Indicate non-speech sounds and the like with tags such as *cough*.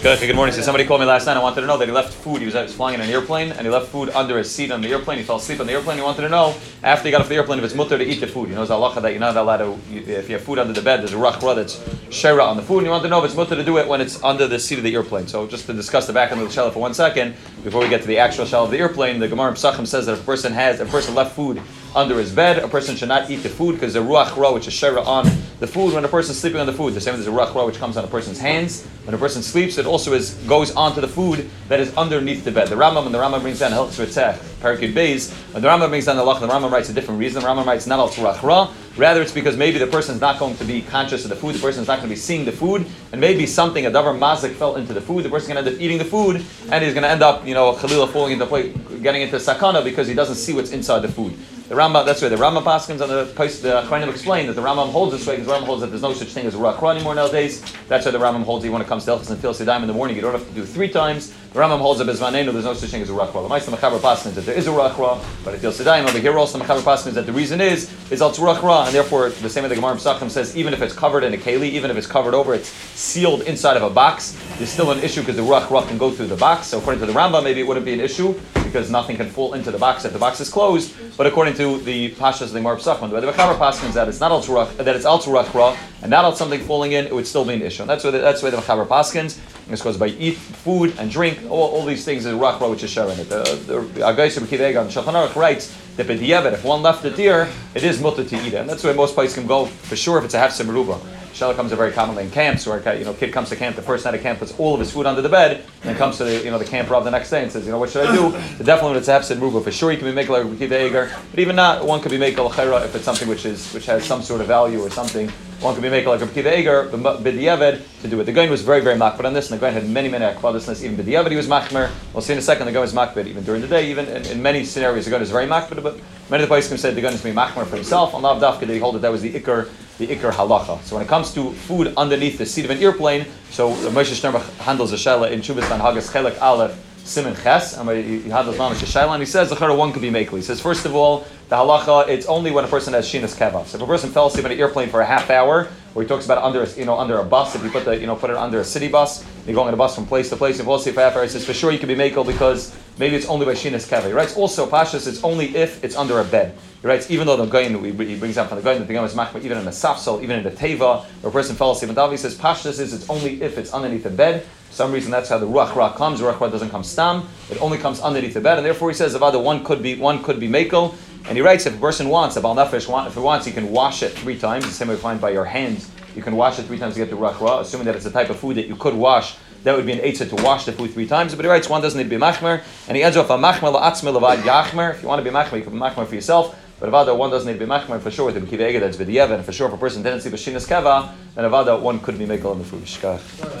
Good morning. So somebody called me last night. I wanted to know that he left food. He was, was flying in an airplane and he left food under his seat on the airplane. He fell asleep on the airplane. He wanted to know after he got off the airplane if it's mutter to eat the food. You know, it's halacha that you're not allowed to. If you have food under the bed, there's a rachra that's shera on the food. And you want to know if it's mutter to do it when it's under the seat of the airplane. So just to discuss the back end of the shell for one second before we get to the actual shell of the airplane, the Gemara Pesachim says that if a person has, a person left food under his bed. A person should not eat the food because the ruach ra, which is shera on the food, when a person is sleeping on the food, the same as a ruach ra, which comes on a person's hands. When a person sleeps, it also is goes onto the food that is underneath the bed. The Rambam, when the Rambam brings down Hilchos Rotzeach, Parakid Beis, when the Rambam brings down the Lach, the Rambam writes a different reason. The Rambam writes not al ruach ra, rather it's because maybe the person is not going to be conscious of the food, the person is not going to be seeing the food, and maybe something, a davar mazik fell into the food, the person is going to end up eating the food, and he's going to end up, you know, Khalila falling into getting into sakana because he doesn't see what's inside the food. The Rambam, that's why the Rambam Paskins on the post, the Achronim explain that the Rambam holds this way because the Rambam holds that there's no such thing as a Rakra anymore nowadays. That's why the Rambam holds you when it comes to Elchas and Fil Sidaim in the morning, you don't have to do three times. The Rambam holds up Bezvanenu, there's no such thing as a Rakra. The Maisa Mechaber Paskins that there is a Rakra, but it Fil Sidaim over here also the Mechaber Paskins that the reason is, is Al Rakra, and therefore the same way the Gemara Pesachim says, even if it's covered in a keli, even if it's covered over, it's sealed inside of a box, there's still an issue because the Rakra can go through the box. So according to the Rambam, maybe it wouldn't be an issue because nothing can fall into the box if the box is closed. But according to the Pashas of the Gemara Pesachim, the Mechaber Paskins that it's not Al that it's Al Rakra, and not Al something falling in, it would still be an issue. And that's why the, that's why the Mechaber Paskins. This goes by eat food and drink, all, all these things is rakra which is sharing it. The Agayis Rebbe on Shulchan Aruch writes that if one left the deer, it is mutter to eat it, and that's where most places can go for sure if it's a half meruba. Shell comes very commonly in camps where you know kid comes to camp the first night of camp puts all of his food under the bed and then comes to the you know the camp rob the next day and says you know what should I do? So *laughs* definitely when it's a half meruba for sure you can be making like but even not one could be a if it's something which is which has some sort of value or something one could be making like Akiva Eiger, B'diavad, to do it. The Gaon was very, very makbid on this, and the Gaon had many, many akvadisness. Even B'diavad, he was machmer. We'll see in a second, the Gaon was makbid, even during the day, even in, in many scenarios, the Gaon is very makbid, but many of the Paiskim said the Gaon is being machmer for himself. On Lav Dafka, they hold that that was the Iker, the Iker halacha. So when it comes to food underneath the seat of an airplane, so Moshe Sternbuch handles the Shaila in Teshuvos V'Hanhagos Chelek Aleph, Simon Ches, he says the one could be makel. He says first of all, the halacha it's only when a person has shinas kevas. If a person fell asleep on an airplane for a half hour, where he talks about under a, you know under a bus, if you put the you know put it under a city bus, you're going on a bus from place to place. For half he says for sure you can be makel because maybe it's only by shinas keva. He writes also pashas it's only if it's under a bed. He writes even though the Gaon he brings up from the that the Gaon is machma even in a safsel, even in the teva, where a person fell asleep. And Davi says pashas is it's only if it's underneath the bed. For some reason that's how the ruach ra comes. Ruach ra doesn't come stam. It only comes underneath the bed, and therefore he says Avada one could be one could be makel. And he writes if a person wants, a bal nefesh, if he wants, he can wash it three times. The same way we find by your hands. You can wash it three times to get the ruach assuming that it's a type of food that you could wash. That would be an eitzah to wash the food three times. But he writes one doesn't need to be machmer, and he ends off a machmer la'atzme levad yachmer. If you want to be machmer, you can be machmer for yourself. But avada one doesn't need to be machmer for sure with the kiva that's vidiyeva, and for sure if a person didn't see bashinas keva, then avada one could be makel in the food.